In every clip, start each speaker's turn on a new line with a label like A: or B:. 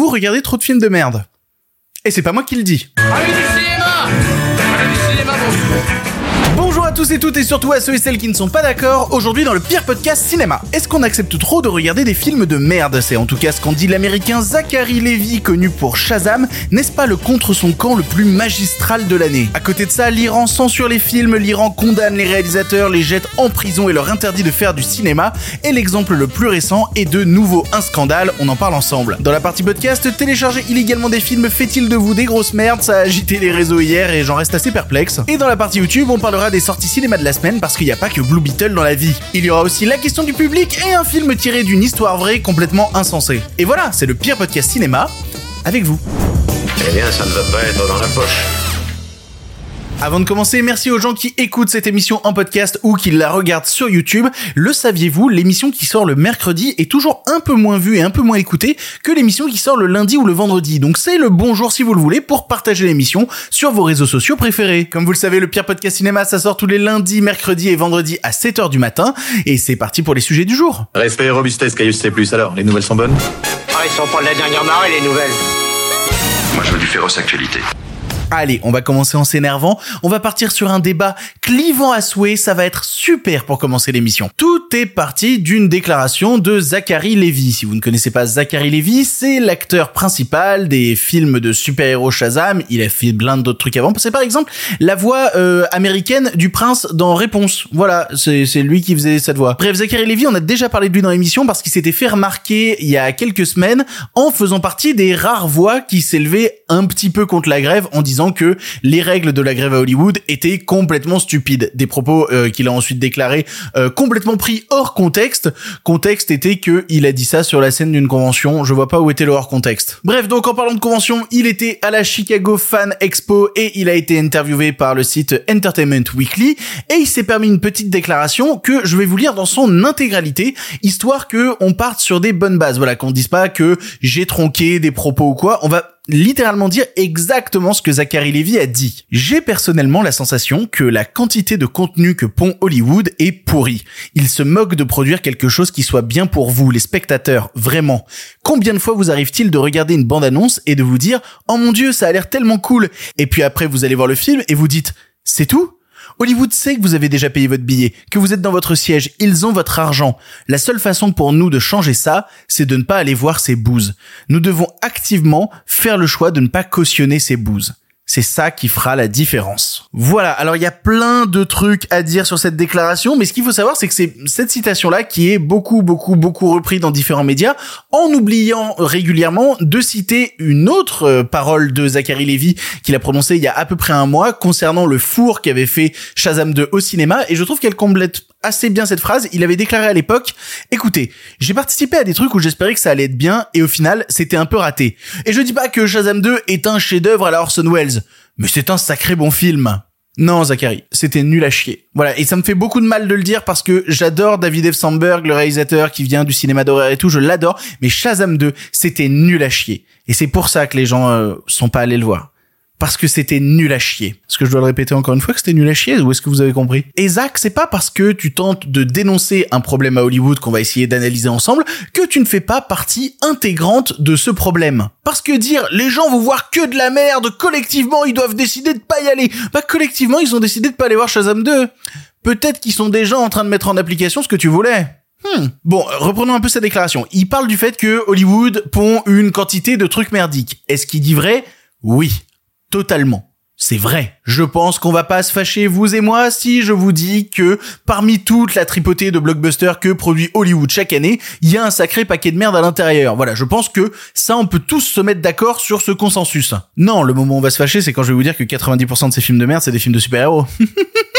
A: vous regardez trop de films de merde. Et c'est pas moi qui le dis. À tous et toutes et surtout à ceux et celles qui ne sont pas d'accord, aujourd'hui dans le pire podcast cinéma. Est-ce qu'on accepte trop de regarder des films de merde? C'est en tout cas ce qu'en dit l'américain Zachary Levy, connu pour Shazam, n'est-ce pas le contre son camp le plus magistral de l'année? À côté de ça, l'Iran censure les films, l'Iran condamne les réalisateurs, les jette en prison et leur interdit de faire du cinéma, et l'exemple le plus récent est de nouveau un scandale, on en parle ensemble. Dans la partie podcast, télécharger illégalement des films. Fait-il de vous des grosses merdes? Ça a agité les réseaux hier et j'en reste assez perplexe. Et dans la partie YouTube, on parlera des sorties cinéma de la semaine parce qu'il n'y a pas que Blue Beetle dans la vie. Il y aura aussi la question du public et un film tiré d'une histoire vraie complètement insensée. Et voilà, c'est le pire podcast cinéma avec vous.
B: Eh bien, ça ne va pas être dans la poche.
A: Avant de commencer, merci aux gens qui écoutent cette émission en podcast ou qui la regardent sur YouTube. Le saviez-vous, l'émission qui sort le mercredi est toujours un peu moins vue et un peu moins écoutée que l'émission qui sort le lundi ou le vendredi. Donc c'est le bonjour si vous le voulez pour partager l'émission sur vos réseaux sociaux préférés. Comme vous le savez, le pire podcast cinéma, ça sort tous les lundis, mercredis et vendredis à 7h du matin. Et c'est parti pour les sujets du jour.
C: Respect et robustesse, Caius C+. Alors, les nouvelles sont bonnes?
D: Ah, ils sont pas de la dernière marée, les nouvelles
B: Moi, je veux du féroce actualité.
A: Allez, on va commencer en s'énervant. On va partir sur un débat clivant à souhait. Ça va être super pour commencer l'émission. Tout est parti d'une déclaration de Zachary Levy. Si vous ne connaissez pas Zachary Levy, c'est l'acteur principal des films de super-héros Shazam. Il a fait plein d'autres trucs avant. C'est par exemple la voix euh, américaine du prince dans Réponse. Voilà, c'est lui qui faisait cette voix. Bref, Zachary Levy, on a déjà parlé de lui dans l'émission parce qu'il s'était fait remarquer il y a quelques semaines en faisant partie des rares voix qui s'élevaient un petit peu contre la grève en disant que les règles de la grève à Hollywood étaient complètement stupides. Des propos euh, qu'il a ensuite déclarés euh, complètement pris hors contexte. Contexte était que il a dit ça sur la scène d'une convention. Je vois pas où était le hors contexte. Bref, donc en parlant de convention, il était à la Chicago Fan Expo et il a été interviewé par le site Entertainment Weekly et il s'est permis une petite déclaration que je vais vous lire dans son intégralité, histoire que on parte sur des bonnes bases. Voilà, qu'on dise pas que j'ai tronqué des propos ou quoi. On va littéralement dire exactement ce que Zachary Levy a dit. J'ai personnellement la sensation que la quantité de contenu que pond Hollywood est pourrie. Il se moque de produire quelque chose qui soit bien pour vous, les spectateurs, vraiment. Combien de fois vous arrive-t-il de regarder une bande-annonce et de vous dire « Oh mon dieu, ça a l'air tellement cool !» Et puis après vous allez voir le film et vous dites « C'est tout ?» Hollywood sait que vous avez déjà payé votre billet, que vous êtes dans votre siège, ils ont votre argent. La seule façon pour nous de changer ça, c'est de ne pas aller voir ces bouses. Nous devons activement faire le choix de ne pas cautionner ces bouses. C'est ça qui fera la différence. Voilà, alors il y a plein de trucs à dire sur cette déclaration, mais ce qu'il faut savoir, c'est que c'est cette citation-là qui est beaucoup, beaucoup, beaucoup repris dans différents médias, en oubliant régulièrement de citer une autre euh, parole de Zachary Levy qu'il a prononcée il y a à peu près un mois concernant le four qu'avait fait Shazam 2 au cinéma, et je trouve qu'elle complète assez bien cette phrase. Il avait déclaré à l'époque, écoutez, j'ai participé à des trucs où j'espérais que ça allait être bien et au final, c'était un peu raté. Et je dis pas que Shazam 2 est un chef-d'œuvre à la Orson Welles, mais c'est un sacré bon film. Non, Zachary, c'était nul à chier. Voilà, et ça me fait beaucoup de mal de le dire parce que j'adore David F. Sandberg, le réalisateur qui vient du cinéma d'horreur et tout, je l'adore, mais Shazam 2, c'était nul à chier. Et c'est pour ça que les gens euh, sont pas allés le voir parce que c'était nul à chier. Est-ce que je dois le répéter encore une fois que c'était nul à chier ou est-ce que vous avez compris? Et Zach, c'est pas parce que tu tentes de dénoncer un problème à Hollywood qu'on va essayer d'analyser ensemble que tu ne fais pas partie intégrante de ce problème. Parce que dire les gens vont voir que de la merde, collectivement ils doivent décider de pas y aller. Bah collectivement ils ont décidé de pas aller voir Shazam 2. Peut-être qu'ils sont déjà en train de mettre en application ce que tu voulais. Hmm. Bon, reprenons un peu sa déclaration. Il parle du fait que Hollywood pond une quantité de trucs merdiques. Est-ce qu'il dit vrai? Oui totalement. C'est vrai. Je pense qu'on va pas se fâcher, vous et moi, si je vous dis que parmi toute la tripotée de blockbusters que produit Hollywood chaque année, il y a un sacré paquet de merde à l'intérieur. Voilà, je pense que ça, on peut tous se mettre d'accord sur ce consensus. Non, le moment où on va se fâcher, c'est quand je vais vous dire que 90% de ces films de merde, c'est des films de super-héros.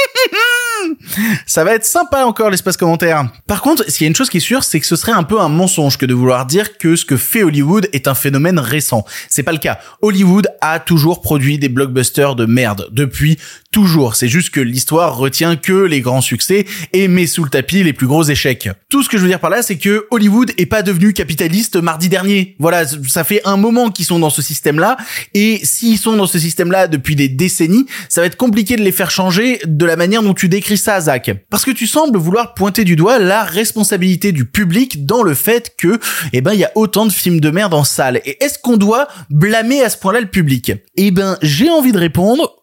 A: Ça va être sympa encore l'espace commentaire. Par contre, s'il y a une chose qui est sûre, c'est que ce serait un peu un mensonge que de vouloir dire que ce que fait Hollywood est un phénomène récent. C'est pas le cas. Hollywood a toujours produit des blockbusters de merde depuis toujours. C'est juste que l'histoire retient que les grands succès et met sous le tapis les plus gros échecs. Tout ce que je veux dire par là, c'est que Hollywood est pas devenu capitaliste mardi dernier. Voilà, ça fait un moment qu'ils sont dans ce système-là et s'ils sont dans ce système-là depuis des décennies, ça va être compliqué de les faire changer de la manière dont tu décris ça, Zach Parce que tu sembles vouloir pointer du doigt la responsabilité du public dans le fait que, eh ben, il y a autant de films de merde en salle. Et est-ce qu'on doit blâmer à ce point-là le public? Eh ben, j'ai envie de répondre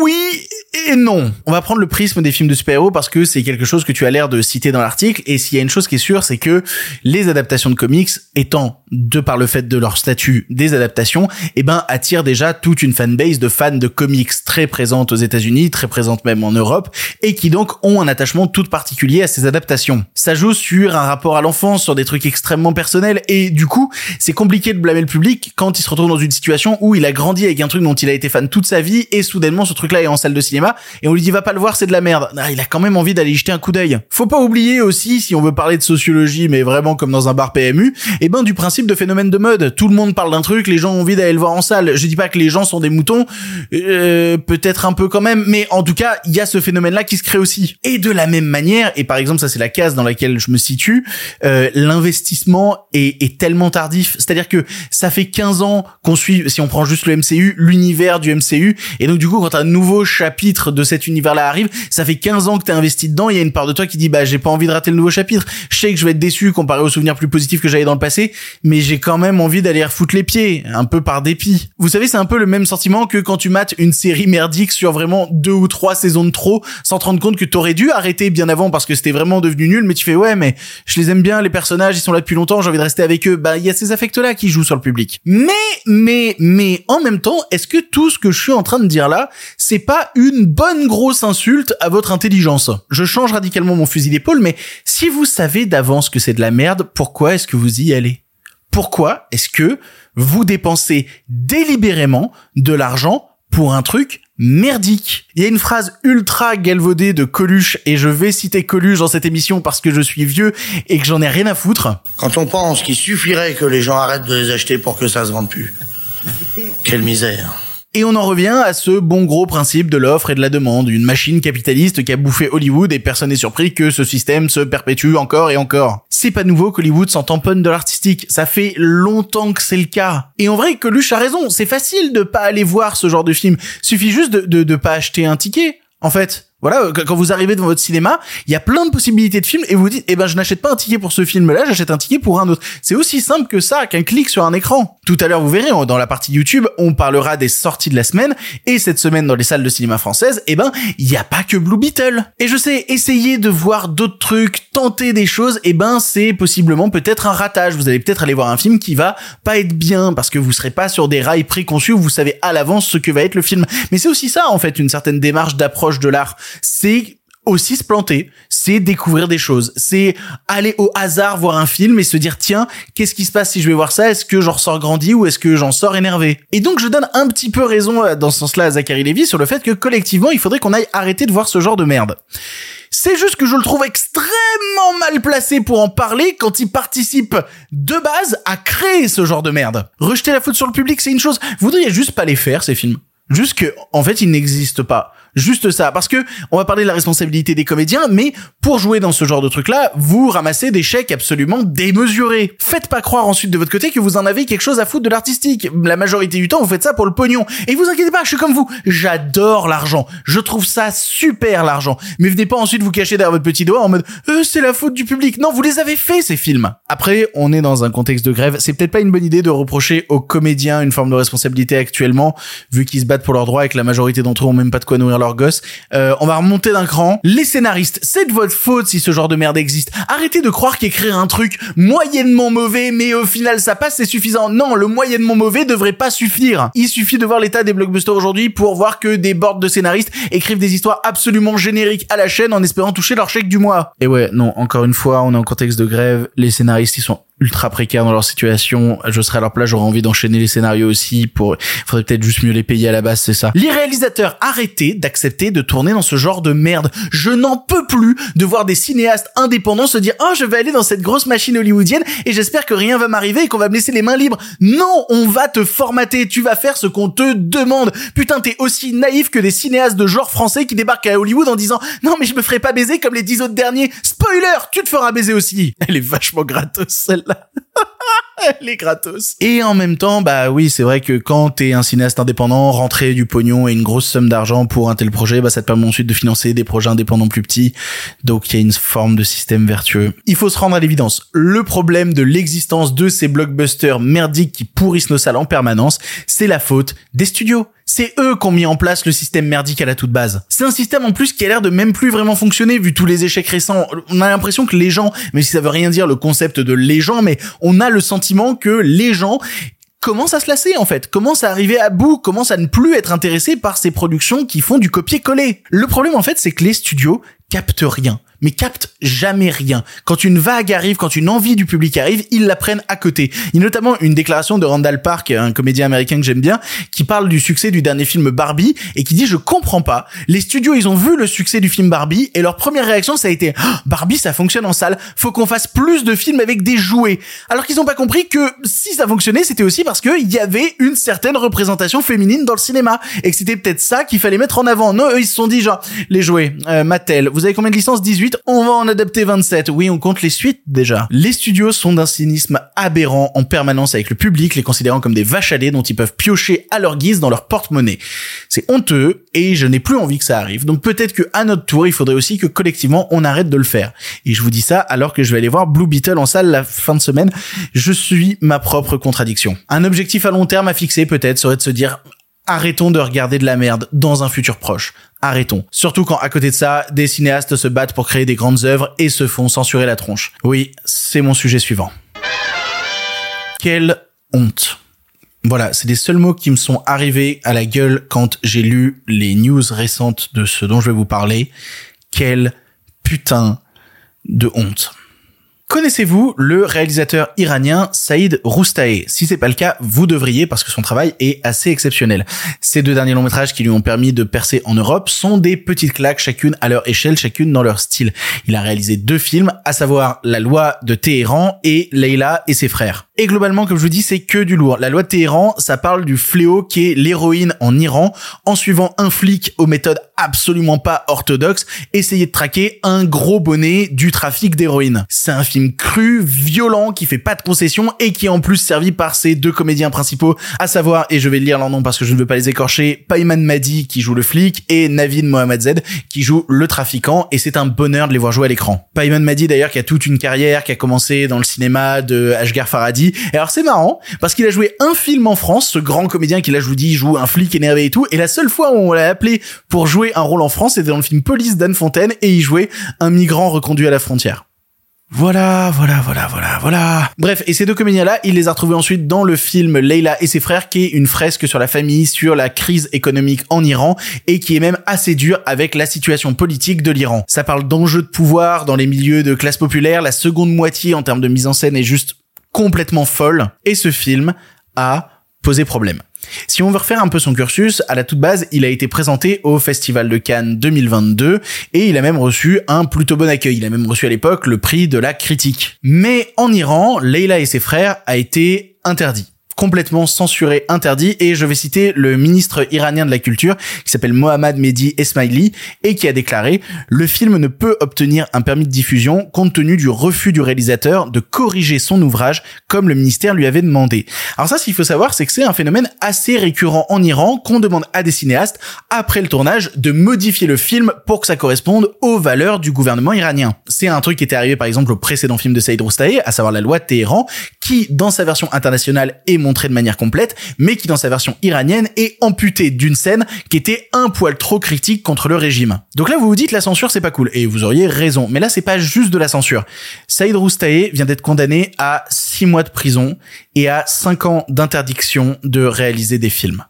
A: oui et non. On va prendre le prisme des films de super-héros parce que c'est quelque chose que tu as l'air de citer dans l'article et s'il y a une chose qui est sûre, c'est que les adaptations de comics étant de par le fait de leur statut des adaptations, eh ben attirent déjà toute une fanbase de fans de comics très présente aux États-Unis, très présente même en Europe et qui donc ont un attachement tout particulier à ces adaptations. Ça joue sur un rapport à l'enfance, sur des trucs extrêmement personnels et du coup, c'est compliqué de blâmer le public quand il se retrouve dans une situation où il a grandi avec un truc dont il a été fan toute sa vie et soudainement ce truc-là est en salle de cinéma et on lui dit va pas le voir, c'est de la merde. Ah, il a quand même envie d'aller jeter un coup d'œil. Faut pas oublier aussi, si on veut parler de sociologie, mais vraiment comme dans un bar PMU, eh ben du principe de phénomène de mode. Tout le monde parle d'un truc, les gens ont envie d'aller le voir en salle. Je dis pas que les gens sont des moutons, euh, peut-être un peu quand même, mais en tout cas, il y a ce phénomène-là qui se crée aussi. Et de la même manière, et par exemple ça c'est la case dans laquelle je me situe, euh, l'investissement est, est tellement tardif. C'est-à-dire que ça fait 15 ans qu'on suit, si on prend juste le MCU, l'univers du MCU, et donc du coup quand un nouveau chapitre de cet univers-là arrive, ça fait 15 ans que t'es investi dedans, il y a une part de toi qui dit bah j'ai pas envie de rater le nouveau chapitre. Je sais que je vais être déçu comparé aux souvenirs plus positifs que j'avais dans le passé, j'ai quand même envie d'aller refoutre les pieds, un peu par dépit. Vous savez, c'est un peu le même sentiment que quand tu mates une série merdique sur vraiment deux ou trois saisons de trop, sans te rendre compte que t'aurais dû arrêter bien avant parce que c'était vraiment devenu nul, mais tu fais ouais mais je les aime bien, les personnages ils sont là depuis longtemps, j'ai envie de rester avec eux. Bah il y a ces affects-là qui jouent sur le public. Mais mais mais en même temps, est-ce que tout ce que je suis en train de dire là, c'est pas une bonne grosse insulte à votre intelligence? Je change radicalement mon fusil d'épaule, mais si vous savez d'avance que c'est de la merde, pourquoi est-ce que vous y allez? Pourquoi est-ce que vous dépensez délibérément de l'argent pour un truc merdique? Il y a une phrase ultra galvaudée de Coluche, et je vais citer Coluche dans cette émission parce que je suis vieux et que j'en ai rien à foutre.
E: Quand on pense qu'il suffirait que les gens arrêtent de les acheter pour que ça se vende plus. Quelle misère.
A: Et on en revient à ce bon gros principe de l'offre et de la demande, une machine capitaliste qui a bouffé Hollywood et personne n'est surpris que ce système se perpétue encore et encore. C'est pas nouveau qu'Hollywood s'en tamponne de l'artistique, ça fait longtemps que c'est le cas. Et en vrai, Coluche a raison, c'est facile de pas aller voir ce genre de film, suffit juste de, de, de pas acheter un ticket, en fait. Voilà, quand vous arrivez devant votre cinéma, il y a plein de possibilités de films et vous dites, eh ben, je n'achète pas un ticket pour ce film-là, j'achète un ticket pour un autre. C'est aussi simple que ça, qu'un clic sur un écran. Tout à l'heure, vous verrez, dans la partie YouTube, on parlera des sorties de la semaine et cette semaine dans les salles de cinéma françaises, eh ben, il n'y a pas que Blue Beetle. Et je sais, essayer de voir d'autres trucs, tenter des choses, eh ben, c'est possiblement peut-être un ratage. Vous allez peut-être aller voir un film qui va pas être bien parce que vous serez pas sur des rails préconçus vous savez à l'avance ce que va être le film. Mais c'est aussi ça, en fait, une certaine démarche d'approche de l'art c'est aussi se planter, c'est découvrir des choses, c'est aller au hasard voir un film et se dire tiens, qu'est-ce qui se passe si je vais voir ça? Est-ce que j'en ressors grandi ou est-ce que j'en sors énervé? Et donc je donne un petit peu raison euh, dans ce sens-là à Zachary Levy sur le fait que collectivement, il faudrait qu'on aille arrêter de voir ce genre de merde. C'est juste que je le trouve extrêmement mal placé pour en parler quand il participe de base à créer ce genre de merde. Rejeter la faute sur le public, c'est une chose. Vous voudriez juste pas les faire, ces films. Juste que, en fait, ils n'existent pas. Juste ça, parce que on va parler de la responsabilité des comédiens, mais pour jouer dans ce genre de truc-là, vous ramassez des chèques absolument démesurés. Faites pas croire ensuite de votre côté que vous en avez quelque chose à foutre de l'artistique. La majorité du temps, vous faites ça pour le pognon. Et vous inquiétez pas, je suis comme vous. J'adore l'argent. Je trouve ça super l'argent. Mais venez pas ensuite vous cacher derrière votre petit doigt en mode euh, c'est la faute du public. Non, vous les avez fait ces films. Après, on est dans un contexte de grève. C'est peut-être pas une bonne idée de reprocher aux comédiens une forme de responsabilité actuellement, vu qu'ils se battent pour leurs droits et que la majorité d'entre eux ont même pas de quoi nourrir leurs gosses. Euh, on va remonter d'un cran. Les scénaristes, c'est de votre faute si ce genre de merde existe. Arrêtez de croire qu'écrire un truc moyennement mauvais, mais au final ça passe, c'est suffisant. Non, le moyennement mauvais devrait pas suffire. Il suffit de voir l'état des blockbusters aujourd'hui pour voir que des boards de scénaristes écrivent des histoires absolument génériques à la chaîne en espérant toucher leur chèque du mois. Et ouais, non, encore une fois, on est en contexte de grève. Les scénaristes, ils sont ultra précaires dans leur situation. Je serais à leur place, j'aurais envie d'enchaîner les scénarios aussi pour, faudrait peut-être juste mieux les payer à la base, c'est ça. Les réalisateurs, arrêtez d'accepter de tourner dans ce genre de merde. Je n'en peux plus de voir des cinéastes indépendants se dire, oh, je vais aller dans cette grosse machine hollywoodienne et j'espère que rien va m'arriver et qu'on va me laisser les mains libres. Non, on va te formater. Tu vas faire ce qu'on te demande. Putain, t'es aussi naïf que des cinéastes de genre français qui débarquent à Hollywood en disant, non, mais je me ferai pas baiser comme les dix autres derniers. Spoiler, tu te feras baiser aussi. Elle est vachement gratos, celle-là. les gratos. Et en même temps, bah oui, c'est vrai que quand t'es un cinéaste indépendant, rentrer du pognon et une grosse somme d'argent pour un tel projet, bah ça te permet ensuite de financer des projets indépendants plus petits. Donc il y a une forme de système vertueux. Il faut se rendre à l'évidence. Le problème de l'existence de ces blockbusters merdiques qui pourrissent nos salles en permanence, c'est la faute des studios. C'est eux qui ont mis en place le système merdique à la toute base. C'est un système en plus qui a l'air de même plus vraiment fonctionner vu tous les échecs récents. On a l'impression que les gens, même si ça veut rien dire le concept de les gens, mais on a le sentiment que les gens commencent à se lasser en fait, commencent à arriver à bout, commencent à ne plus être intéressés par ces productions qui font du copier-coller. Le problème en fait, c'est que les studios captent rien mais captent jamais rien. Quand une vague arrive, quand une envie du public arrive, ils la prennent à côté. Il y a notamment une déclaration de Randall Park, un comédien américain que j'aime bien, qui parle du succès du dernier film Barbie et qui dit je comprends pas. Les studios, ils ont vu le succès du film Barbie et leur première réaction ça a été Ah, Barbie ça fonctionne en salle, faut qu'on fasse plus de films avec des jouets. Alors qu'ils ont pas compris que si ça fonctionnait, c'était aussi parce qu'il y avait une certaine représentation féminine dans le cinéma et que c'était peut-être ça qu'il fallait mettre en avant. Non, eux, ils se sont dit genre les jouets, euh, Mattel, vous avez combien de licences? 18 on va en adapter 27. Oui, on compte les suites déjà. Les studios sont d'un cynisme aberrant en permanence avec le public, les considérant comme des vaches à lait dont ils peuvent piocher à leur guise dans leur porte-monnaie. C'est honteux et je n'ai plus envie que ça arrive. Donc peut-être que à notre tour, il faudrait aussi que collectivement on arrête de le faire. Et je vous dis ça alors que je vais aller voir Blue Beetle en salle la fin de semaine. Je suis ma propre contradiction. Un objectif à long terme à fixer peut-être serait de se dire Arrêtons de regarder de la merde dans un futur proche. Arrêtons. Surtout quand à côté de ça, des cinéastes se battent pour créer des grandes œuvres et se font censurer la tronche. Oui, c'est mon sujet suivant. Quelle honte. Voilà, c'est les seuls mots qui me sont arrivés à la gueule quand j'ai lu les news récentes de ce dont je vais vous parler. Quelle putain de honte. Connaissez-vous le réalisateur iranien Saïd Roustaé Si c'est pas le cas, vous devriez parce que son travail est assez exceptionnel. Ces deux derniers longs métrages qui lui ont permis de percer en Europe sont des petites claques chacune à leur échelle, chacune dans leur style. Il a réalisé deux films, à savoir La loi de Téhéran et Leila et ses frères. Et globalement, comme je vous dis, c'est que du lourd. La loi de Téhéran, ça parle du fléau qui est l'héroïne en Iran, en suivant un flic aux méthodes absolument pas orthodoxes, essayer de traquer un gros bonnet du trafic d'héroïne. C'est un film cru, violent, qui fait pas de concessions et qui est en plus servi par ses deux comédiens principaux, à savoir, et je vais lire leur nom parce que je ne veux pas les écorcher, Payman Madi qui joue le flic et Navid Mohammadzed qui joue le trafiquant et c'est un bonheur de les voir jouer à l'écran. Payman Madi d'ailleurs qui a toute une carrière, qui a commencé dans le cinéma de Ashgar Faradi. Et alors c'est marrant parce qu'il a joué un film en France, ce grand comédien qui là je vous dis joue un flic énervé et tout, et la seule fois où on l'a appelé pour jouer un rôle en France, c'était dans le film Police d'Anne Fontaine et il jouait un migrant reconduit à la frontière. Voilà, voilà, voilà, voilà, voilà. Bref, et ces deux comédiens-là, il les a retrouvés ensuite dans le film Leila et ses frères, qui est une fresque sur la famille, sur la crise économique en Iran, et qui est même assez dur avec la situation politique de l'Iran. Ça parle d'enjeux de pouvoir dans les milieux de classe populaire, la seconde moitié en termes de mise en scène est juste complètement folle, et ce film a posé problème. Si on veut refaire un peu son cursus, à la toute base, il a été présenté au Festival de Cannes 2022 et il a même reçu un plutôt bon accueil. Il a même reçu à l'époque le prix de la critique. Mais en Iran, Leila et ses frères a été interdit complètement censuré, interdit, et je vais citer le ministre iranien de la culture, qui s'appelle Mohammad Mehdi Esmaili, et qui a déclaré « Le film ne peut obtenir un permis de diffusion compte tenu du refus du réalisateur de corriger son ouvrage comme le ministère lui avait demandé. » Alors ça, ce qu'il faut savoir, c'est que c'est un phénomène assez récurrent en Iran qu'on demande à des cinéastes, après le tournage, de modifier le film pour que ça corresponde aux valeurs du gouvernement iranien. C'est un truc qui était arrivé par exemple au précédent film de Saïd Roustaé, à savoir La loi Téhéran, qui, dans sa version internationale, est montré de manière complète, mais qui dans sa version iranienne est amputé d'une scène qui était un poil trop critique contre le régime. Donc là vous vous dites la censure c'est pas cool, et vous auriez raison, mais là c'est pas juste de la censure. Saïd Roustaé vient d'être condamné à 6 mois de prison et à 5 ans d'interdiction de réaliser des films.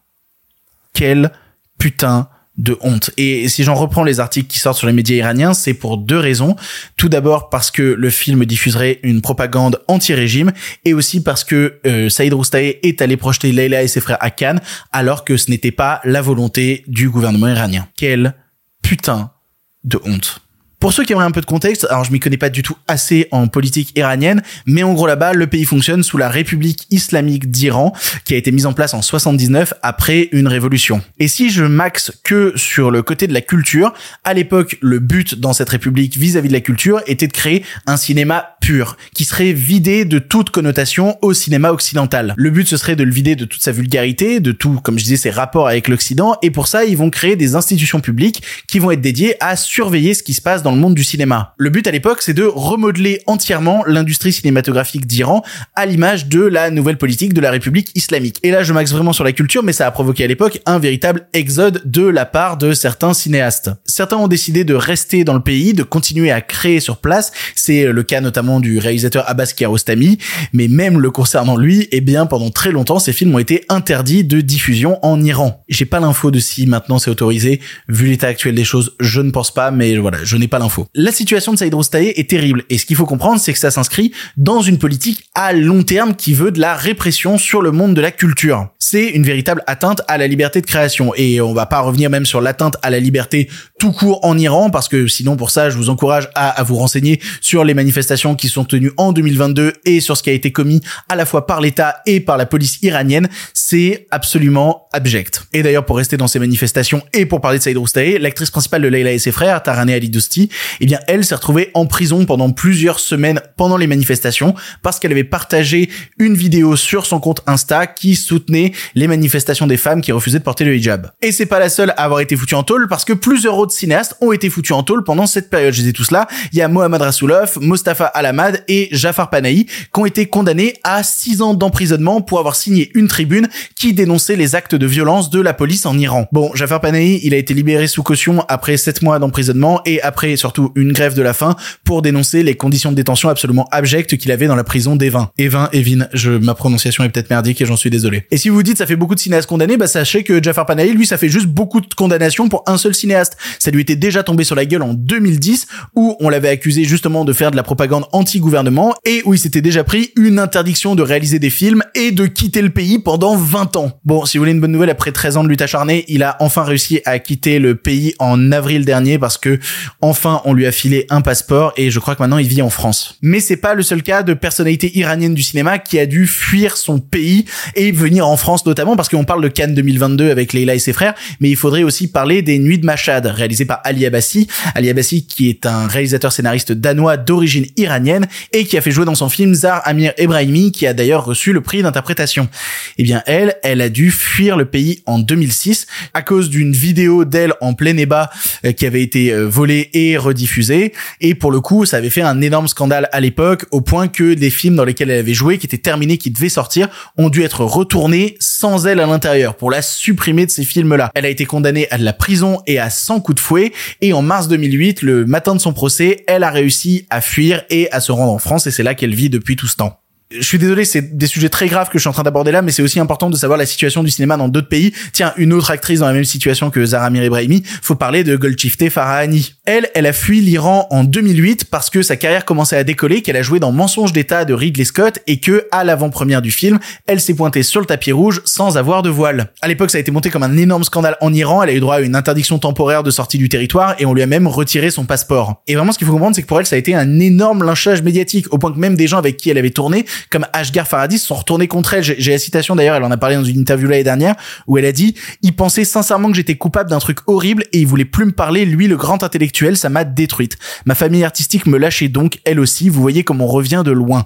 A: Quel putain de honte. Et si j'en reprends les articles qui sortent sur les médias iraniens, c'est pour deux raisons. Tout d'abord parce que le film diffuserait une propagande anti-régime et aussi parce que euh, Saïd Roustaé est allé projeter Leila et ses frères à Cannes alors que ce n'était pas la volonté du gouvernement iranien. Quelle putain de honte. Pour ceux qui aimeraient un peu de contexte, alors je m'y connais pas du tout assez en politique iranienne, mais en gros là-bas, le pays fonctionne sous la République islamique d'Iran, qui a été mise en place en 79 après une révolution. Et si je maxe que sur le côté de la culture, à l'époque, le but dans cette république vis-à-vis de la culture était de créer un cinéma pur, qui serait vidé de toute connotation au cinéma occidental. Le but ce serait de le vider de toute sa vulgarité, de tout, comme je disais, ses rapports avec l'Occident, et pour ça, ils vont créer des institutions publiques qui vont être dédiées à surveiller ce qui se passe dans le monde du cinéma. Le but à l'époque, c'est de remodeler entièrement l'industrie cinématographique d'Iran à l'image de la nouvelle politique de la République islamique. Et là, je maxe vraiment sur la culture, mais ça a provoqué à l'époque un véritable exode de la part de certains cinéastes. Certains ont décidé de rester dans le pays, de continuer à créer sur place. C'est le cas notamment du réalisateur Abbas Kiarostami, mais même le concernant lui, eh bien, pendant très longtemps, ces films ont été interdits de diffusion en Iran. J'ai pas l'info de si maintenant c'est autorisé. Vu l'état actuel des choses, je ne pense pas, mais voilà, je n'ai pas La situation de Saïd Roustaé est terrible, et ce qu'il faut comprendre, c'est que ça s'inscrit dans une politique à long terme qui veut de la répression sur le monde de la culture. C'est une véritable atteinte à la liberté de création, et on va pas revenir même sur l'atteinte à la liberté tout court en Iran, parce que sinon pour ça, je vous encourage à, à vous renseigner sur les manifestations qui sont tenues en 2022 et sur ce qui a été commis à la fois par l'État et par la police iranienne. C'est absolument abject. Et d'ailleurs, pour rester dans ces manifestations et pour parler de Saïd Roustaé, l'actrice principale de Leila et ses frères, Taraneh Ali Dosti, eh bien, elle s'est retrouvée en prison pendant plusieurs semaines pendant les manifestations parce qu'elle avait partagé une vidéo sur son compte Insta qui soutenait les manifestations des femmes qui refusaient de porter le hijab. Et c'est pas la seule à avoir été foutue en tôle parce que plusieurs autres cinéastes ont été foutus en tôle pendant cette période. Je les ai tous là. Il y a Mohamed Rasoulov, Mostafa Alamad et Jafar Panahi qui ont été condamnés à 6 ans d'emprisonnement pour avoir signé une tribune qui dénonçait les actes de violence de la police en Iran. Bon, Jafar Panahi, il a été libéré sous caution après 7 mois d'emprisonnement et après surtout une grève de la faim pour dénoncer les conditions de détention absolument abjectes qu'il avait dans la prison d'Evin. Evin, Evin, je, ma prononciation est peut-être merdique et j'en suis désolé. Et si vous dites ça fait beaucoup de cinéastes condamnés, bah sachez que Jafar Panahi, lui, ça fait juste beaucoup de condamnations pour un seul cinéaste. Ça lui était déjà tombé sur la gueule en 2010 où on l'avait accusé justement de faire de la propagande anti-gouvernement et où il s'était déjà pris une interdiction de réaliser des films et de quitter le pays pendant 20 ans. Bon, si vous voulez une bonne nouvelle, après 13 ans de lutte acharnée, il a enfin réussi à quitter le pays en avril dernier parce que enfin on lui a filé un passeport et je crois que maintenant il vit en France. Mais c'est pas le seul cas de personnalité iranienne du cinéma qui a dû fuir son pays et venir en France notamment parce qu'on parle de Cannes 2022 avec Leila et ses frères, mais il faudrait aussi parler des Nuits de Mashhad par Ali Abbasi. Ali Abbasi qui est un réalisateur scénariste danois d'origine iranienne et qui a fait jouer dans son film Zar Amir Ebrahimi qui a d'ailleurs reçu le prix d'interprétation. Eh bien elle, elle a dû fuir le pays en 2006 à cause d'une vidéo d'elle en plein ébat euh, qui avait été euh, volée et rediffusée et pour le coup ça avait fait un énorme scandale à l'époque au point que les films dans lesquels elle avait joué qui étaient terminés qui devaient sortir ont dû être retournés sans elle à l'intérieur pour la supprimer de ces films là. Elle a été condamnée à de la prison et à 100 coups de fouet. Et en mars 2008 le matin de son procès elle a réussi à fuir et à se rendre en France. Et c'est là qu'elle vit depuis tout ce temps je suis désolé, c'est des sujets très graves que je suis en train d'aborder là, mais c'est aussi important de savoir la situation du cinéma dans d'autres pays. Tiens, une autre actrice dans la même situation que Zara Mir Ebrahimi, faut parler de Golshifteh Farahani. Elle, elle a fui l'Iran en 2008 parce que sa carrière commençait à décoller, qu'elle a joué dans Mensonge d'État de Ridley Scott et que, à l'avant-première du film, elle s'est pointée sur le tapis rouge sans avoir de voile. À l'époque, ça a été monté comme un énorme scandale en Iran, elle a eu droit à une interdiction temporaire de sortie du territoire et on lui a même retiré son passeport. Et vraiment, ce qu'il faut comprendre, c'est que pour elle, ça a été un énorme lynchage médiatique, au point que même des gens avec qui elle avait tourné, comme Ashgar Faradis sont retournés contre elle. J'ai la citation d'ailleurs, elle en a parlé dans une interview l'année dernière, où elle a dit « Il pensait sincèrement que j'étais coupable d'un truc horrible et il voulait plus me parler, lui le grand intellectuel, ça m'a détruite. Ma famille artistique me lâchait donc, elle aussi, vous voyez comme on revient de loin. »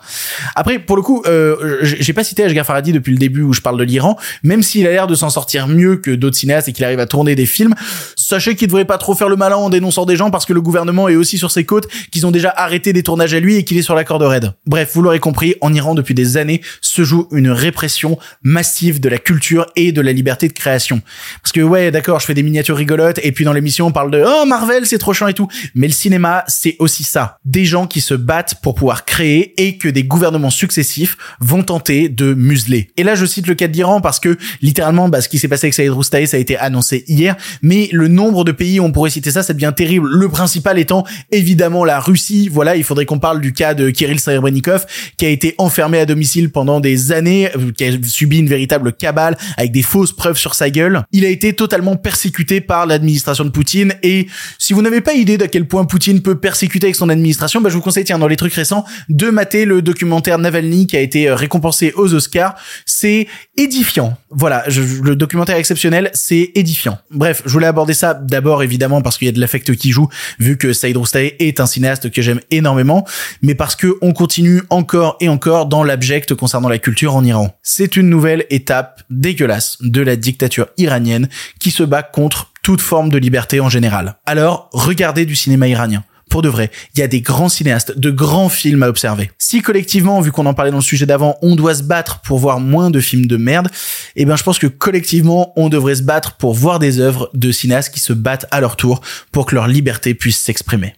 A: Après, pour le coup, euh, j'ai pas cité Ashgar Faradi depuis le début où je parle de l'Iran, même s'il a l'air de s'en sortir mieux que d'autres cinéastes et qu'il arrive à tourner des films, sachez qu'il devrait pas trop faire le malin en dénonçant des gens parce que le gouvernement est aussi sur ses côtes, qu'ils ont déjà arrêté des tournages à lui et qu'il est sur la corde raide. Bref, vous l'aurez compris, en Iran depuis des années se joue une répression massive de la culture et de la liberté de création. Parce que ouais, d'accord, je fais des miniatures rigolotes et puis dans l'émission on parle de oh Marvel c'est trop chiant et tout, mais le cinéma c'est aussi ça, des gens qui se battent pour pouvoir créer et que des gouvernements successifs vont tenter de museler. Et là je cite le cas d'Iran parce que littéralement bah, ce qui s'est passé avec Saïd Roustaé ça a été annoncé hier, mais le nombre de pays où on pourrait citer ça ça devient terrible. Le principal étant évidemment la Russie. Voilà, il faudrait qu'on parle du cas de Kirill Serebrennikov qui a été enfermé à domicile pendant des années, qui a subi une véritable cabale avec des fausses preuves sur sa gueule. Il a été totalement persécuté par l'administration de Poutine et si vous n'avez pas idée d'à quel point Poutine peut persécuter avec son administration, bah, je vous conseille, tiens, dans les trucs récents, de mater le documentaire Navalny qui a été euh, récompensé aux Oscars. C'est édifiant. Voilà, je- le documentaire exceptionnel, c'est édifiant. Bref, je voulais aborder ça d'abord évidemment parce qu'il y a de l'affect qui joue, vu que Saïd Roustaé est un cinéaste que j'aime énormément, mais parce que on continue encore et encore dans l'abject concernant la culture en Iran. C'est une nouvelle étape dégueulasse de la dictature iranienne qui se bat contre toute forme de liberté en général. Alors, regardez du cinéma iranien. Pour de vrai, il y a des grands cinéastes, de grands films à observer. Si collectivement, vu qu'on en parlait dans le sujet d'avant, on doit se battre pour voir moins de films de merde, eh ben je pense que collectivement, on devrait se battre pour voir des œuvres de cinéastes qui se battent à leur tour pour que leur liberté puisse s'exprimer.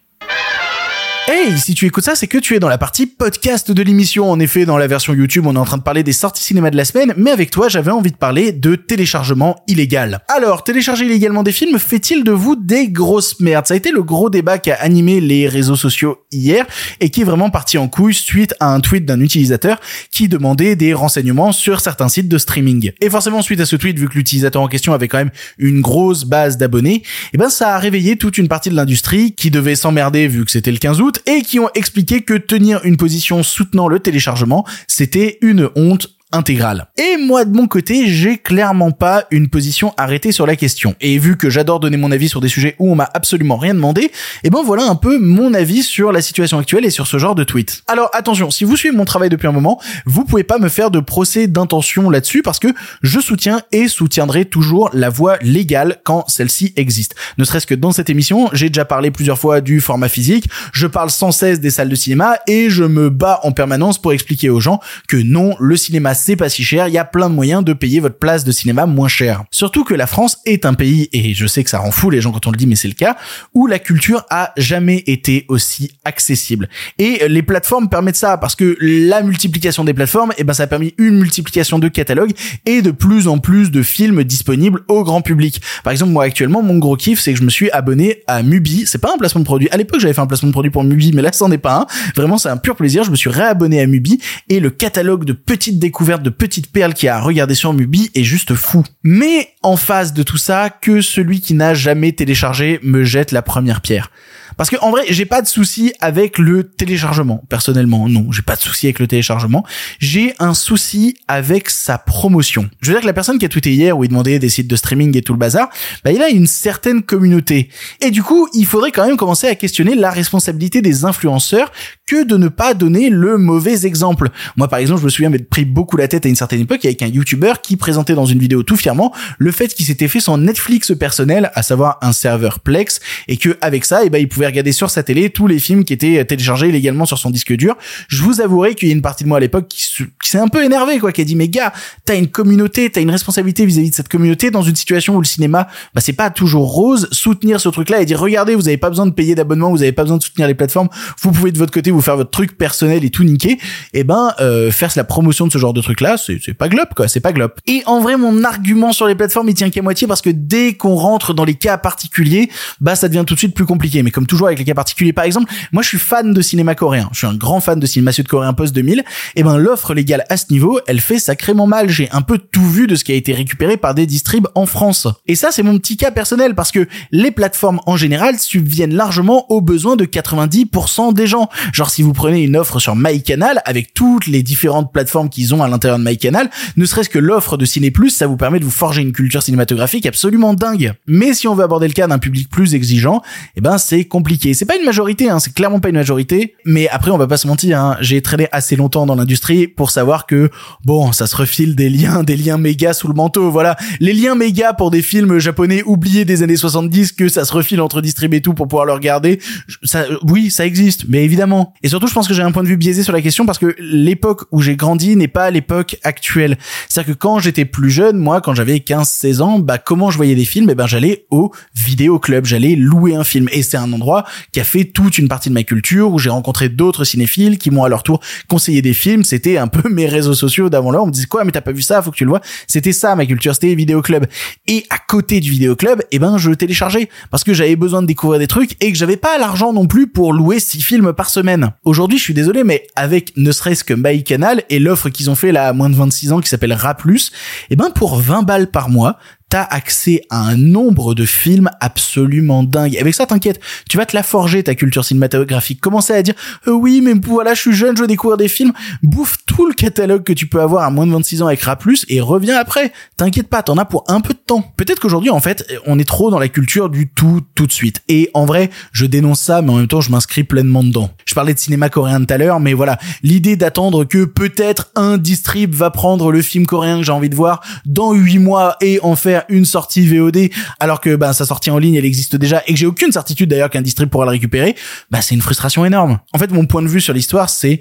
A: Hey, si tu écoutes ça, c'est que tu es dans la partie podcast de l'émission. En effet, dans la version YouTube, on est en train de parler des sorties cinéma de la semaine, mais avec toi, j'avais envie de parler de téléchargement illégal. Alors, télécharger illégalement des films fait-il de vous des grosses merdes? Ça a été le gros débat qui a animé les réseaux sociaux hier et qui est vraiment parti en couille suite à un tweet d'un utilisateur qui demandait des renseignements sur certains sites de streaming. Et forcément, suite à ce tweet, vu que l'utilisateur en question avait quand même une grosse base d'abonnés, eh ben ça a réveillé toute une partie de l'industrie qui devait s'emmerder vu que c'était le 15 août et qui ont expliqué que tenir une position soutenant le téléchargement, c'était une honte intégrale. Et moi de mon côté, j'ai clairement pas une position arrêtée sur la question. Et vu que j'adore donner mon avis sur des sujets où on m'a absolument rien demandé, et ben voilà un peu mon avis sur la situation actuelle et sur ce genre de tweet. Alors attention, si vous suivez mon travail depuis un moment, vous pouvez pas me faire de procès d'intention là-dessus parce que je soutiens et soutiendrai toujours la voie légale quand celle-ci existe. Ne serait-ce que dans cette émission, j'ai déjà parlé plusieurs fois du format physique, je parle sans cesse des salles de cinéma et je me bats en permanence pour expliquer aux gens que non, le cinéma c'est pas si cher, il y a plein de moyens de payer votre place de cinéma moins cher. Surtout que la France est un pays, et je sais que ça rend fou les gens quand on le dit, mais c'est le cas, où la culture a jamais été aussi accessible. Et les plateformes permettent ça, parce que la multiplication des plateformes, eh ben ça a permis une multiplication de catalogues et de plus en plus de films disponibles au grand public. Par exemple, moi actuellement, mon gros kiff, c'est que je me suis abonné à Mubi. C'est pas un placement de produit. À l'époque, j'avais fait un placement de produit pour Mubi, mais là, c'en est pas un. Vraiment, c'est un pur plaisir. Je me suis réabonné à Mubi et le catalogue de petites découvertes, de petites perles qu'il y a à regarder sur Mubi est juste fou. Mais en face de tout ça, que celui qui n'a jamais téléchargé me jette la première pierre. Parce que en vrai, j'ai pas de souci avec le téléchargement. Personnellement, non, j'ai pas de souci avec le téléchargement. J'ai un souci avec sa promotion. Je veux dire que la personne qui a tweeté hier où il demandait des sites de streaming et tout le bazar, bah il a une certaine communauté. Et du coup, il faudrait quand même commencer à questionner la responsabilité des influenceurs que de ne pas donner le mauvais exemple. Moi, par exemple, je me souviens m'être pris beaucoup la tête à une certaine époque avec un YouTuber qui présentait dans une vidéo tout fièrement le fait qu'il s'était fait son Netflix personnel, à savoir un serveur Plex, et que avec ça, eh ben, il pouvait regarder sur sa télé tous les films qui étaient téléchargés légalement sur son disque dur. Je vous avouerai qu'il y a une partie de moi à l'époque qui, qui s'est un peu énervé, quoi, qui a dit, mais gars, t'as une communauté, t'as une responsabilité vis-à-vis de cette communauté dans une situation où le cinéma, bah, c'est pas toujours rose, soutenir ce truc-là et dire, regardez, vous avez pas besoin de payer d'abonnement, vous avez pas besoin de soutenir les plateformes, vous pouvez de votre côté vous faire votre truc personnel et tout niquer, et ben, euh, faire la promotion de ce genre de truc-là, c'est, pas glop, quoi, c'est pas glop. Et en vrai, mon argument sur les plateformes, il tient qu'à moitié parce que dès qu'on rentre dans les cas particuliers, bah, ça devient tout de suite plus compliqué. Mais comme avec les cas particuliers, par exemple, moi, je suis fan de cinéma coréen. Je suis un grand fan de cinéma sud-coréen post-2000. Et ben, l'offre légale à ce niveau, elle fait sacrément mal. J'ai un peu tout vu de ce qui a été récupéré par des distribs en France. Et ça, c'est mon petit cas personnel parce que les plateformes en général subviennent largement aux besoins de 90% des gens. Genre, si vous prenez une offre sur MyCanal avec toutes les différentes plateformes qu'ils ont à l'intérieur de MyCanal, ne serait-ce que l'offre de Ciné Plus, ça vous permet de vous forger une culture cinématographique absolument dingue. Mais si on veut aborder le cas d'un public plus exigeant, eh ben c'est compliqué. C'est pas une majorité, hein, c'est clairement pas une majorité. Mais après, on va pas se mentir, hein, j'ai traîné assez longtemps dans l'industrie pour savoir que bon, ça se refile des liens, des liens méga sous le manteau. Voilà, les liens méga pour des films japonais oubliés des années 70 que ça se refile entre distrib et tout pour pouvoir le regarder. Ça, oui, ça existe, mais évidemment. Et surtout, je pense que j'ai un point de vue biaisé sur la question parce que l'époque où j'ai grandi n'est pas l'époque actuelle. C'est-à-dire que quand j'étais plus jeune, moi, quand j'avais 15-16 ans, bah comment je voyais des films? Eh ben, j'allais au vidéoclub, j'allais louer un film, et c'est un endroit endroit qui a fait toute une partie de ma culture, où j'ai rencontré d'autres cinéphiles qui m'ont à leur tour conseillé des films. C'était un peu mes réseaux sociaux d'avant là. On me disait quoi, mais t'as pas vu ça, faut que tu le vois. C'était ça ma culture, c'était vidéo club. Et à côté du vidéo club, eh ben je téléchargeais parce que j'avais besoin de découvrir des trucs et que j'avais pas l'argent non plus pour louer six films par semaine. Aujourd'hui, je suis désolé, mais avec ne serait-ce que MyCanal et l'offre qu'ils ont fait là à moins de 26 ans qui s'appelle Raplus, eh ben pour 20 balles par mois, t'as accès à un nombre de films absolument dingue. Avec ça, t'inquiète, tu vas te la forger ta culture cinématographique. Commencer à dire euh, oui, mais voilà, je suis jeune, je veux découvrir des films. Bouffe tout le catalogue que tu peux avoir à moins de 26 ans avec Raplus et reviens après. T'inquiète pas, t'en as pour un peu de temps. Peut-être qu'aujourd'hui, en fait, on est trop dans la culture du tout tout de suite. Et en vrai, je dénonce ça, mais en même temps, je m'inscris pleinement dedans. Je parlais de cinéma coréen tout à l'heure, mais voilà, l'idée d'attendre que peut-être un distrib va prendre le film coréen que j'ai envie de voir dans 8 mois et en faire une sortie VOD alors que bah, sa sortie en ligne elle existe déjà et que j'ai aucune certitude d'ailleurs qu'un distrib pourra le récupérer, bah c'est une frustration énorme. En fait, mon point de vue sur l'histoire, c'est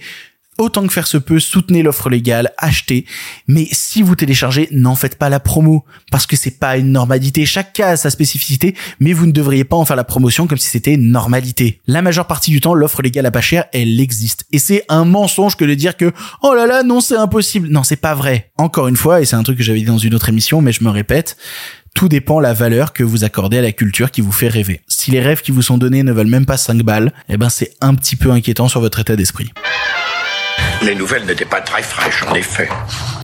A: autant que faire se peut, soutenez l'offre légale, achetez. Mais si vous téléchargez, n'en faites pas la promo. Parce que c'est pas une normalité. Chaque cas a sa spécificité, mais vous ne devriez pas en faire la promotion comme si c'était une normalité. La majeure partie du temps, l'offre légale à pas cher, elle existe. Et c'est un mensonge que de dire que, oh là là, non, c'est impossible. Non, c'est pas vrai. Encore une fois, et c'est un truc que j'avais dit dans une autre émission, mais je me répète, tout dépend la valeur que vous accordez à la culture qui vous fait rêver. Si les rêves qui vous sont donnés ne valent même pas 5 balles, eh ben c'est un petit peu inquiétant sur votre état d'esprit.
B: Les nouvelles n'étaient pas très fraîches, en effet.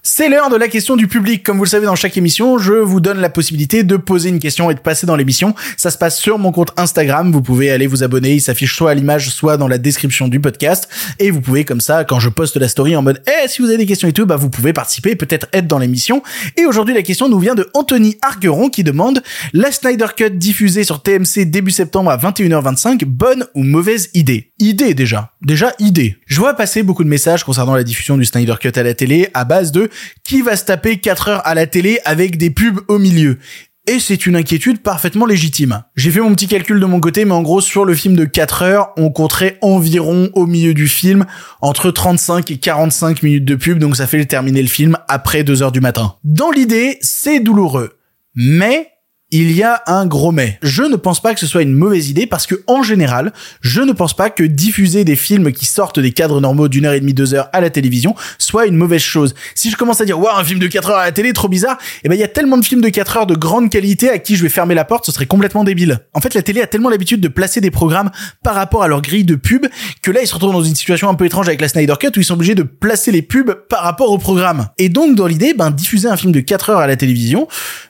A: C'est l'heure de la question du public. Comme vous le savez, dans chaque émission, je vous donne la possibilité de poser une question et de passer dans l'émission. Ça se passe sur mon compte Instagram. Vous pouvez aller vous abonner. Il s'affiche soit à l'image, soit dans la description du podcast. Et vous pouvez, comme ça, quand je poste la story en mode, eh, si vous avez des questions et tout, bah, vous pouvez participer peut-être être dans l'émission. Et aujourd'hui, la question nous vient de Anthony Argueron qui demande la Snyder Cut diffusée sur TMC début septembre à 21h25, bonne ou mauvaise idée? Idée, déjà. Déjà, idée. Je vois passer beaucoup de messages concernant la diffusion du Snyder Cut à la télé à base de qui va se taper 4 heures à la télé avec des pubs au milieu et c'est une inquiétude parfaitement légitime. J'ai fait mon petit calcul de mon côté, mais en gros, sur le film de 4 heures, on compterait environ au milieu du film entre 35 et 45 minutes de pub, donc ça fait terminer le film après 2 heures du matin. Dans l'idée, c'est douloureux. Mais il y a un gros mais. Je ne pense pas que ce soit une mauvaise idée parce que, en général, je ne pense pas que diffuser des films qui sortent des cadres normaux d'une heure et demie, deux heures à la télévision soit une mauvaise chose. Si je commence à dire, waouh, un film de 4 heures à la télé, trop bizarre, eh ben, il y a tellement de films de 4 heures de grande qualité à qui je vais fermer la porte, ce serait complètement débile. En fait, la télé a tellement l'habitude de placer des programmes par rapport à leur grille de pub que là, ils se retrouvent dans une situation un peu étrange avec la Snyder Cut où ils sont obligés de placer les pubs par rapport au programme. Et donc, dans l'idée, ben, diffuser un film de 4 heures à la télévision,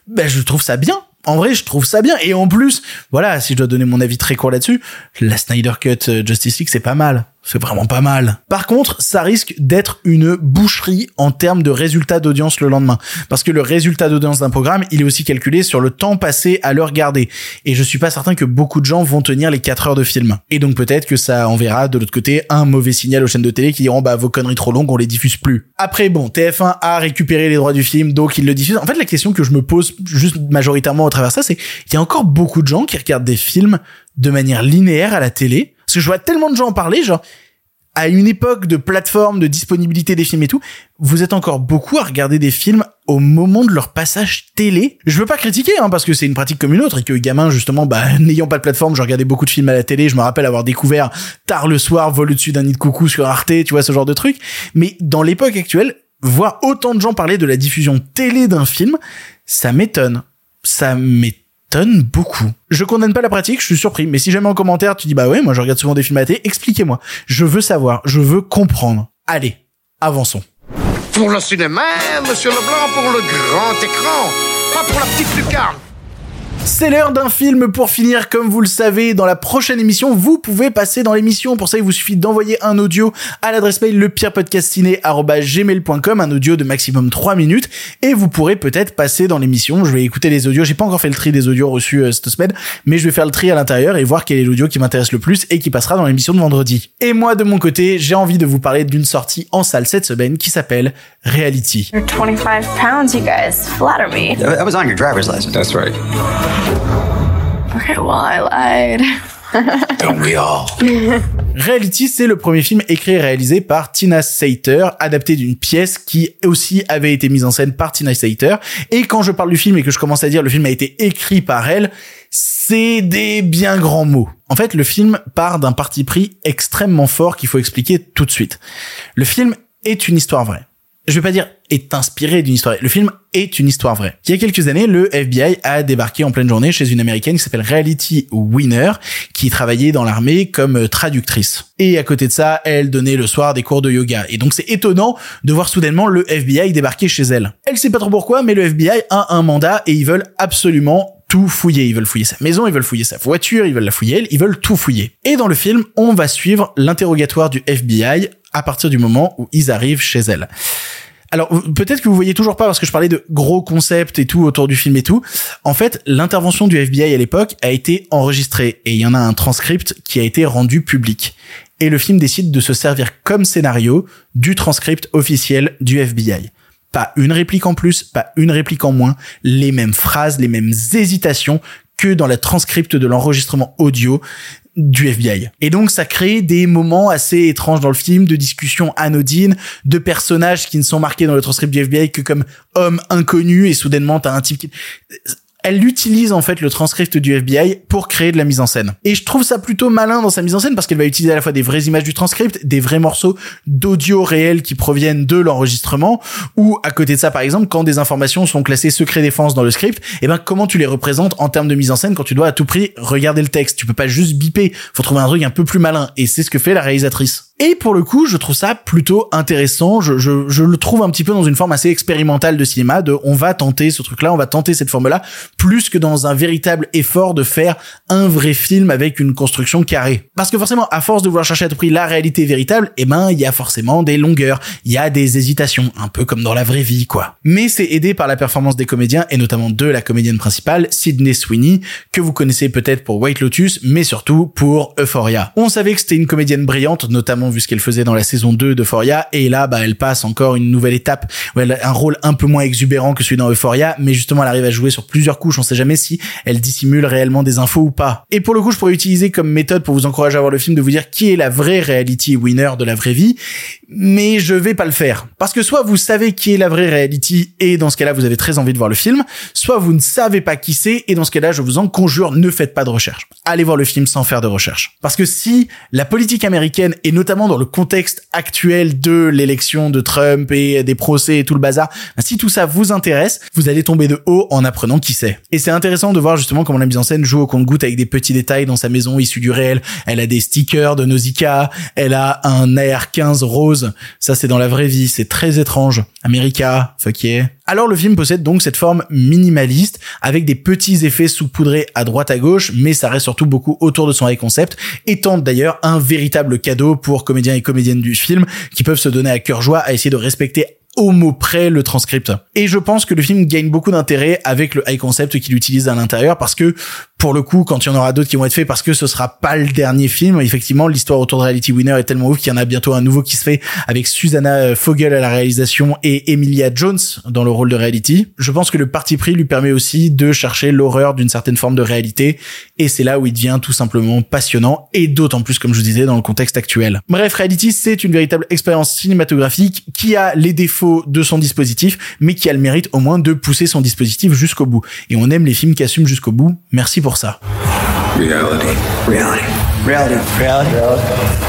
A: ben, je trouve ça bien en vrai, je trouve ça bien. Et en plus, voilà, si je dois donner mon avis très court là-dessus, la Snyder Cut euh, Justice League, c'est pas mal. C'est vraiment pas mal. Par contre, ça risque d'être une boucherie en termes de résultat d'audience le lendemain. Parce que le résultat d'audience d'un programme, il est aussi calculé sur le temps passé à le regarder. Et je suis pas certain que beaucoup de gens vont tenir les 4 heures de film. Et donc peut-être que ça enverra de l'autre côté un mauvais signal aux chaînes de télé qui diront bah vos conneries trop longues, on les diffuse plus. Après bon, TF1 a récupéré les droits du film, donc il le diffuse. En fait, la question que je me pose juste majoritairement au travers ça, c'est il y a encore beaucoup de gens qui regardent des films de manière linéaire à la télé parce que je vois tellement de gens en parler, genre, à une époque de plateforme, de disponibilité des films et tout, vous êtes encore beaucoup à regarder des films au moment de leur passage télé. Je veux pas critiquer, hein, parce que c'est une pratique comme une autre et que gamin, justement, bah, n'ayant pas de plateforme, je regardais beaucoup de films à la télé. Je me rappelle avoir découvert tard le soir, vol au-dessus d'un nid de coucou sur Arte, tu vois, ce genre de truc. Mais dans l'époque actuelle, voir autant de gens parler de la diffusion télé d'un film, ça m'étonne. Ça m'étonne beaucoup. Je condamne pas la pratique, je suis surpris, mais si jamais en commentaire tu dis bah ouais, moi je regarde souvent des films à télé, expliquez-moi. Je veux savoir, je veux comprendre. Allez, avançons.
D: Pour le cinéma, monsieur Leblanc, pour le grand écran, pas pour la petite lucarne.
A: C'est l'heure d'un film pour finir, comme vous le savez, dans la prochaine émission, vous pouvez passer dans l'émission. Pour ça, il vous suffit d'envoyer un audio à l'adresse mail lepirepodcastiné.gmail.com, un audio de maximum 3 minutes, et vous pourrez peut-être passer dans l'émission. Je vais écouter les audios. J'ai pas encore fait le tri des audios reçus euh, cette semaine, mais je vais faire le tri à l'intérieur et voir quel est l'audio qui m'intéresse le plus et qui passera dans l'émission de vendredi. Et moi, de mon côté, j'ai envie de vous parler d'une sortie en salle cette semaine qui s'appelle Reality.
F: You're 25 pounds, you guys. Flatter me.
G: That was on your driver's license.
H: That's right.
F: Okay, well, I lied.
B: Don't we all?
A: Reality, c'est le premier film écrit et réalisé par Tina Sater, adapté d'une pièce qui aussi avait été mise en scène par Tina Sater. Et quand je parle du film et que je commence à dire le film a été écrit par elle, c'est des bien grands mots. En fait, le film part d'un parti pris extrêmement fort qu'il faut expliquer tout de suite. Le film est une histoire vraie je vais pas dire est inspiré d'une histoire. Le film est une histoire vraie. Il y a quelques années, le FBI a débarqué en pleine journée chez une américaine qui s'appelle Reality Winner, qui travaillait dans l'armée comme traductrice. Et à côté de ça, elle donnait le soir des cours de yoga. Et donc c'est étonnant de voir soudainement le FBI débarquer chez elle. Elle sait pas trop pourquoi, mais le FBI a un mandat et ils veulent absolument tout fouiller. Ils veulent fouiller sa maison, ils veulent fouiller sa voiture, ils veulent la fouiller ils veulent tout fouiller. Et dans le film, on va suivre l'interrogatoire du FBI à partir du moment où ils arrivent chez elle. Alors peut-être que vous voyez toujours pas parce que je parlais de gros concepts et tout autour du film et tout. En fait, l'intervention du FBI à l'époque a été enregistrée et il y en a un transcript qui a été rendu public. Et le film décide de se servir comme scénario du transcript officiel du FBI. Pas une réplique en plus, pas une réplique en moins, les mêmes phrases, les mêmes hésitations que dans la transcript de l'enregistrement audio du FBI. Et donc ça crée des moments assez étranges dans le film, de discussions anodines, de personnages qui ne sont marqués dans le transcript du FBI que comme hommes inconnus et soudainement t'as un type qui elle utilise en fait le transcript du FBI pour créer de la mise en scène. Et je trouve ça plutôt malin dans sa mise en scène parce qu'elle va utiliser à la fois des vraies images du transcript, des vrais morceaux d'audio réels qui proviennent de l'enregistrement, ou à côté de ça par exemple, quand des informations sont classées secret défense dans le script, et eh ben comment tu les représentes en termes de mise en scène quand tu dois à tout prix regarder le texte? Tu peux pas juste biper, faut trouver un truc un peu plus malin. Et c'est ce que fait la réalisatrice. Et pour le coup, je trouve ça plutôt intéressant. Je, je, je, le trouve un petit peu dans une forme assez expérimentale de cinéma, de on va tenter ce truc-là, on va tenter cette forme-là, plus que dans un véritable effort de faire un vrai film avec une construction carrée. Parce que forcément, à force de vouloir chercher à tout prix la réalité véritable, eh ben, il y a forcément des longueurs, il y a des hésitations, un peu comme dans la vraie vie, quoi. Mais c'est aidé par la performance des comédiens, et notamment de la comédienne principale, Sydney Sweeney, que vous connaissez peut-être pour White Lotus, mais surtout pour Euphoria. On savait que c'était une comédienne brillante, notamment vu ce qu'elle faisait dans la saison 2 d'Euphoria. Et là bah elle passe encore une nouvelle étape où elle a un rôle un peu moins exubérant que celui dans Euphoria. Mais justement elle arrive à jouer sur plusieurs couches. On sait jamais si elle dissimule réellement des infos ou pas. Et pour le coup je pourrais utiliser comme méthode pour vous encourager à voir le film de vous dire qui est la vraie reality winner de la vraie vie. Mais je vais pas le faire. Parce que soit vous savez qui est la vraie reality et dans ce cas-là vous avez très envie de voir le film soit vous ne savez pas qui c'est et dans ce cas-là je vous en conjure ne faites pas de recherche. Allez voir le film sans faire de recherche. Parce que si la politique américaine et notamment dans le contexte actuel de l'élection de Trump et des procès et tout le bazar, bah, si tout ça vous intéresse, vous allez tomber de haut en apprenant qui c'est. Et c'est intéressant de voir justement comment la mise en scène joue au compte-goutte avec des petits détails dans sa maison issue du réel. Elle a des stickers de Nausicaa, elle a un AR-15 rose. Ça, c'est dans la vraie vie. C'est très étrange. America, fuck yeah. Alors le film possède donc cette forme minimaliste avec des petits effets sous-poudrés à droite à gauche, mais ça reste surtout beaucoup autour de son high concept, étant d'ailleurs un véritable cadeau pour comédiens et comédiennes du film qui peuvent se donner à cœur joie à essayer de respecter au mot près le transcript. Et je pense que le film gagne beaucoup d'intérêt avec le high concept qu'il utilise à l'intérieur parce que pour le coup, quand il y en aura d'autres qui vont être faits, parce que ce sera pas le dernier film, effectivement, l'histoire autour de Reality Winner est tellement ouf qu'il y en a bientôt un nouveau qui se fait avec Susanna Fogel à la réalisation et Emilia Jones dans le rôle de Reality. Je pense que le parti pris lui permet aussi de chercher l'horreur d'une certaine forme de réalité et c'est là où il devient tout simplement passionnant et d'autant plus, comme je vous disais, dans le contexte actuel. Bref, Reality, c'est une véritable expérience cinématographique qui a les défauts de son dispositif, mais qui a le mérite au moins de pousser son dispositif jusqu'au bout. Et on aime les films qui assument jusqu'au bout. Merci pour ça.
B: Reality.
E: Reality. Reality. Reality.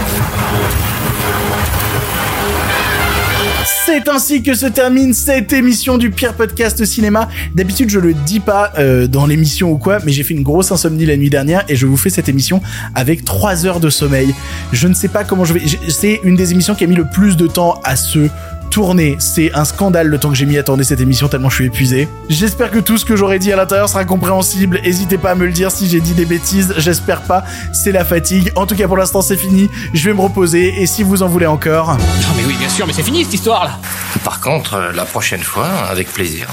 A: C'est ainsi que se termine cette émission du pire podcast cinéma. D'habitude, je le dis pas euh, dans l'émission ou quoi, mais j'ai fait une grosse insomnie la nuit dernière et je vous fais cette émission avec 3 heures de sommeil. Je ne sais pas comment je vais. C'est une des émissions qui a mis le plus de temps à se tourner. C'est un scandale le temps que j'ai mis à tourner cette émission tellement je suis épuisé. J'espère que tout ce que j'aurais dit à l'intérieur sera compréhensible. N'hésitez pas à me le dire si j'ai dit des bêtises. J'espère pas. C'est la fatigue. En tout cas, pour l'instant, c'est fini. Je vais me reposer et si vous en voulez encore.
G: Non mais oui, bien sûr, mais c'est fini cette histoire là.
B: Par contre, euh, la prochaine fois, avec plaisir.